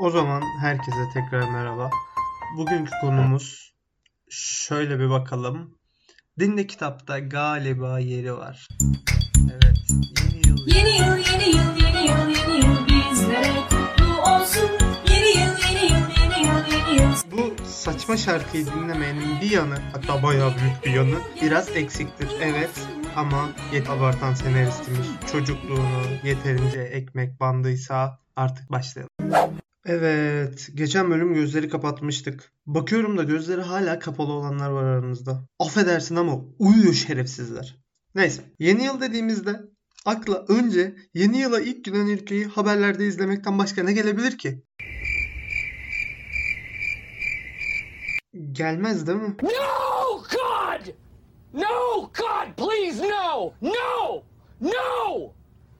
O zaman herkese tekrar merhaba. Bugünkü konumuz şöyle bir bakalım. Dinde kitapta galiba yeri var. Evet, yeni yıl. Yeni yıl, yeni yıl, yeni yıl, yeni yıl bizlere kutlu olsun. Yeni yıl, yeni yıl, yeni yıl, yeni yıl. Bu saçma şarkıyı dinlemeyenin bir yanı, hatta bayağı büyük bir yanı biraz eksiktir. Evet ama yet abartan senaristimiz çocukluğunu yeterince ekmek bandıysa artık başlayalım. Evet, geçen bölüm gözleri kapatmıştık. Bakıyorum da gözleri hala kapalı olanlar var aranızda. Affedersin ama uyuyor şerefsizler. Neyse, yeni yıl dediğimizde akla önce yeni yıla ilk gülen ülkeyi haberlerde izlemekten başka ne gelebilir ki? Gelmez değil mi? No, God! No, God, please, no! No! No!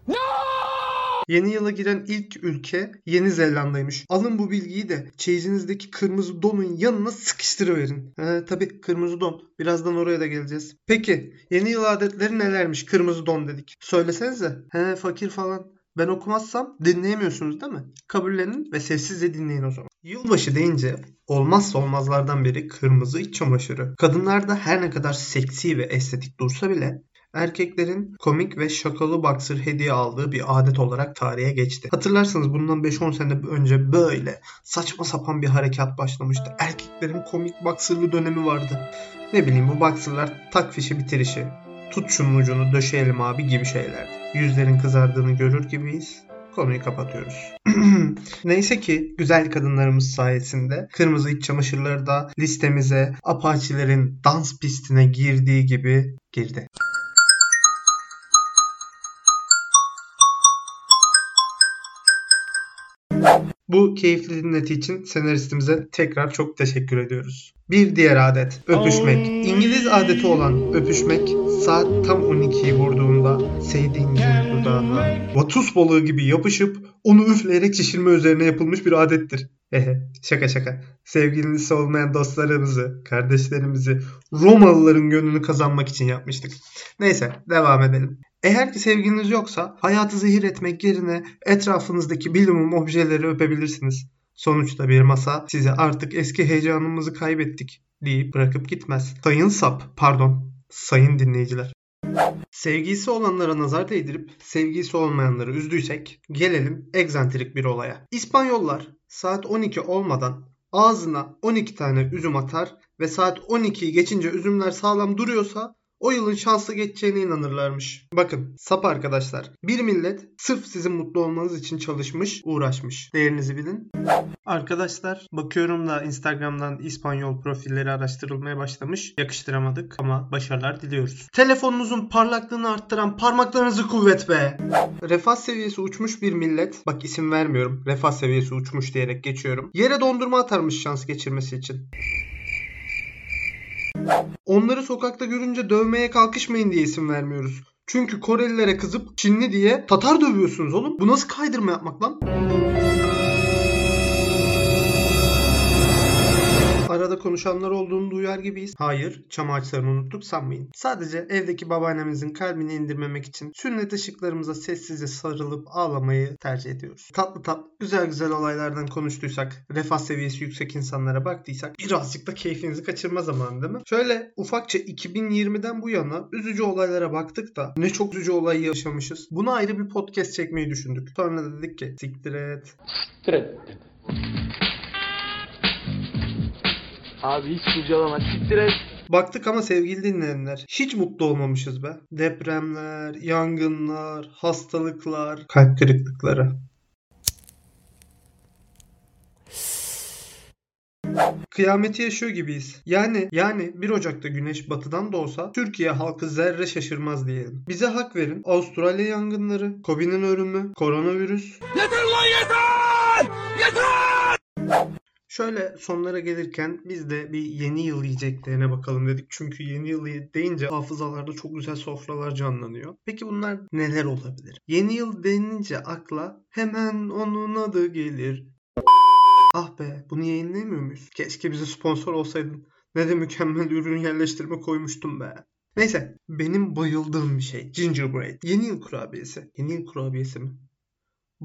No! Yeni yıla giren ilk ülke Yeni Zelanda'ymış. Alın bu bilgiyi de çeyizinizdeki kırmızı donun yanına sıkıştırıverin. He, tabii kırmızı don. Birazdan oraya da geleceğiz. Peki yeni yıl adetleri nelermiş kırmızı don dedik. Söylesenize. He fakir falan. Ben okumazsam dinleyemiyorsunuz değil mi? Kabullenin ve sessizce dinleyin o zaman. Yılbaşı deyince olmazsa olmazlardan biri kırmızı iç çamaşırı. Kadınlarda her ne kadar seksi ve estetik dursa bile erkeklerin komik ve şakalı boxer hediye aldığı bir adet olarak tarihe geçti. Hatırlarsanız bundan 5-10 sene önce böyle saçma sapan bir harekat başlamıştı. Erkeklerin komik boxerlı dönemi vardı. Ne bileyim bu boxerlar tak fişi bitirişi, tut şunun ucunu döşeyelim abi gibi şeylerdi. Yüzlerin kızardığını görür gibiyiz. Konuyu kapatıyoruz. Neyse ki güzel kadınlarımız sayesinde kırmızı iç çamaşırları da listemize Apache'lerin dans pistine girdiği gibi girdi. Bu keyifli dinleti için senaristimize tekrar çok teşekkür ediyoruz. Bir diğer adet öpüşmek. İngiliz adeti olan öpüşmek saat tam 12'yi vurduğunda sevdiğinizin dudağına vatus balığı gibi yapışıp onu üfleyerek şişirme üzerine yapılmış bir adettir. Hehe şaka şaka. Sevgilisi olmayan dostlarımızı, kardeşlerimizi, Romalıların gönlünü kazanmak için yapmıştık. Neyse devam edelim. Eğer ki sevgiliniz yoksa hayatı zehir etmek yerine etrafınızdaki bilimum objeleri öpebilirsiniz. Sonuçta bir masa size artık eski heyecanımızı kaybettik deyip bırakıp gitmez. Sayın sap, pardon, sayın dinleyiciler. Sevgisi olanlara nazar değdirip sevgisi olmayanları üzdüysek gelelim egzantrik bir olaya. İspanyollar saat 12 olmadan ağzına 12 tane üzüm atar ve saat 12'yi geçince üzümler sağlam duruyorsa o yılın şanslı geçeceğine inanırlarmış. Bakın sap arkadaşlar. Bir millet sırf sizin mutlu olmanız için çalışmış, uğraşmış. Değerinizi bilin. Arkadaşlar bakıyorum da Instagram'dan İspanyol profilleri araştırılmaya başlamış. Yakıştıramadık ama başarılar diliyoruz. Telefonunuzun parlaklığını arttıran parmaklarınızı kuvvet be. Refah seviyesi uçmuş bir millet. Bak isim vermiyorum. Refah seviyesi uçmuş diyerek geçiyorum. Yere dondurma atarmış şans geçirmesi için. Onları sokakta görünce dövmeye kalkışmayın diye isim vermiyoruz. Çünkü Korelilere kızıp Çinli diye Tatar dövüyorsunuz oğlum. Bu nasıl kaydırma yapmak lan? Arada konuşanlar olduğunu duyar gibiyiz. Hayır, çam ağaçlarını unuttuk sanmayın. Sadece evdeki babaannemizin kalbini indirmemek için sünnet ışıklarımıza sessizce sarılıp ağlamayı tercih ediyoruz. Tatlı tatlı, güzel güzel olaylardan konuştuysak, refah seviyesi yüksek insanlara baktıysak birazcık da keyfinizi kaçırma zamanı değil mi? Şöyle ufakça 2020'den bu yana üzücü olaylara baktık da ne çok üzücü olay yaşamışız. Buna ayrı bir podcast çekmeyi düşündük. Sonra dedik ki siktir et. Siktir Abi hiç kurcalama siktir et. Baktık ama sevgili dinleyenler hiç mutlu olmamışız be. Depremler, yangınlar, hastalıklar, kalp kırıklıkları. Kıyameti yaşıyor gibiyiz. Yani yani 1 Ocak'ta güneş batıdan doğsa Türkiye halkı zerre şaşırmaz diyelim. Bize hak verin. Avustralya yangınları, Kobe'nin ölümü, koronavirüs. Yeter lan yeter! Yeter! Şöyle sonlara gelirken biz de bir yeni yıl yiyeceklerine bakalım dedik. Çünkü yeni yıl deyince hafızalarda çok güzel sofralar canlanıyor. Peki bunlar neler olabilir? Yeni yıl denince akla hemen onun adı gelir. Ah be bunu yayınlayamıyor muyuz? Keşke bize sponsor olsaydın. Ne de mükemmel ürün yerleştirme koymuştum be. Neyse benim bayıldığım bir şey gingerbread. Yeni yıl kurabiyesi. Yeni yıl kurabiyesi mi?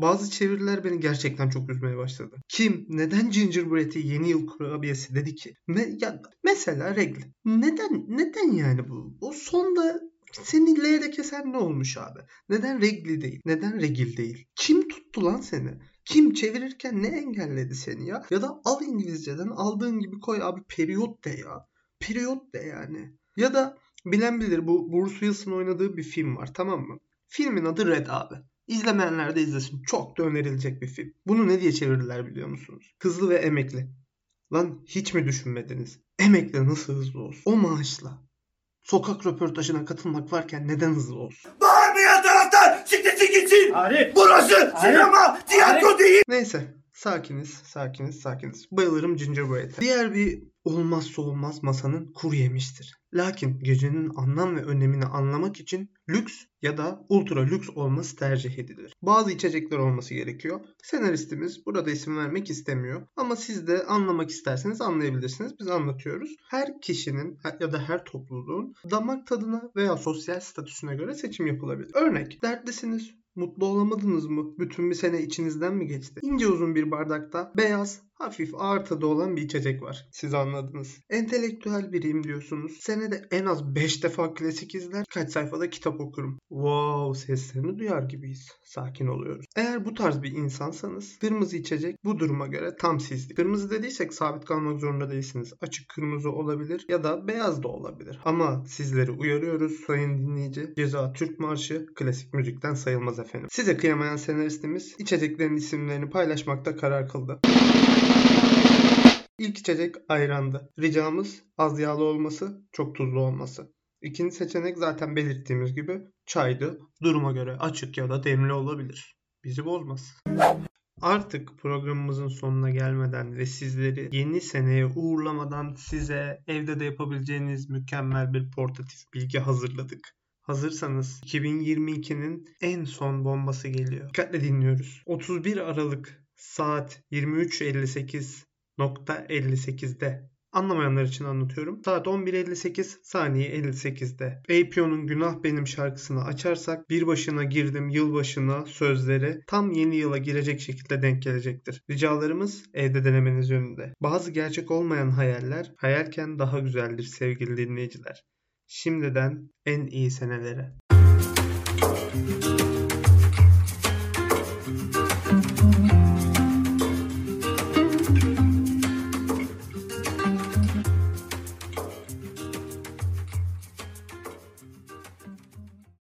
Bazı çeviriler beni gerçekten çok üzmeye başladı. Kim neden gingerbread'i yeni yıl kurabiyesi dedi ki? Me- ya, mesela regl. Neden neden yani bu? O sonda seni L'de kesen ne olmuş abi? Neden regli değil? Neden regil değil? Kim tuttu lan seni? Kim çevirirken ne engelledi seni ya? Ya da al İngilizceden aldığın gibi koy abi periyot de ya. Periyot de yani. Ya da bilen bilir bu Bruce Willis'in oynadığı bir film var tamam mı? Filmin adı Red abi. İzlemeyenler de izlesin. Çok da önerilecek bir film. Bunu ne diye çevirdiler biliyor musunuz? Hızlı ve emekli. Lan hiç mi düşünmediniz? Emekli nasıl hızlı olsun? O maaşla. Sokak röportajına katılmak varken neden hızlı olsun? Bağırmayan taraftar siktirsin gitsin. Arif! Burası sinema, tiyatro değil. Neyse. Sakiniz, sakiniz, sakiniz. Bayılırım gingerbread'e. Diğer bir olmazsa olmaz masanın kuru yemiştir. Lakin gecenin anlam ve önemini anlamak için lüks ya da ultra lüks olması tercih edilir. Bazı içecekler olması gerekiyor. Senaristimiz burada isim vermek istemiyor. Ama siz de anlamak isterseniz anlayabilirsiniz. Biz anlatıyoruz. Her kişinin ya da her topluluğun damak tadına veya sosyal statüsüne göre seçim yapılabilir. Örnek, dertlisiniz, Mutlu olamadınız mı? Bütün bir sene içinizden mi geçti? İnce uzun bir bardakta beyaz, hafif ağır tadı olan bir içecek var. Siz anladınız. Entelektüel biriyim diyorsunuz. Senede en az 5 defa klasik izler, kaç sayfada kitap okurum. Wow, seslerini duyar gibiyiz. Sakin oluyoruz. Eğer bu tarz bir insansanız kırmızı içecek bu duruma göre tam sizlik. Kırmızı dediysek sabit kalmak zorunda değilsiniz. Açık kırmızı olabilir ya da beyaz da olabilir. Ama sizleri uyarıyoruz sayın dinleyici. Ceza Türk Marşı klasik müzikten sayılmaz efendim. Size kıyamayan senaristimiz içeceklerin isimlerini paylaşmakta karar kıldı. İlk içecek ayrandı. Ricamız az yağlı olması, çok tuzlu olması. İkinci seçenek zaten belirttiğimiz gibi çaydı. Duruma göre açık ya da demli olabilir. Bizi bozmaz. Artık programımızın sonuna gelmeden ve sizleri yeni seneye uğurlamadan size evde de yapabileceğiniz mükemmel bir portatif bilgi hazırladık. Hazırsanız 2022'nin en son bombası geliyor. Dikkatle dinliyoruz. 31 Aralık saat 23.58.58'de Anlamayanlar için anlatıyorum. Saat 11.58 saniye 58'de. APO'nun Günah Benim şarkısını açarsak bir başına girdim yılbaşına sözleri tam yeni yıla girecek şekilde denk gelecektir. Ricalarımız evde denemeniz yönünde. Bazı gerçek olmayan hayaller hayalken daha güzeldir sevgili dinleyiciler. Şimdiden en iyi senelere.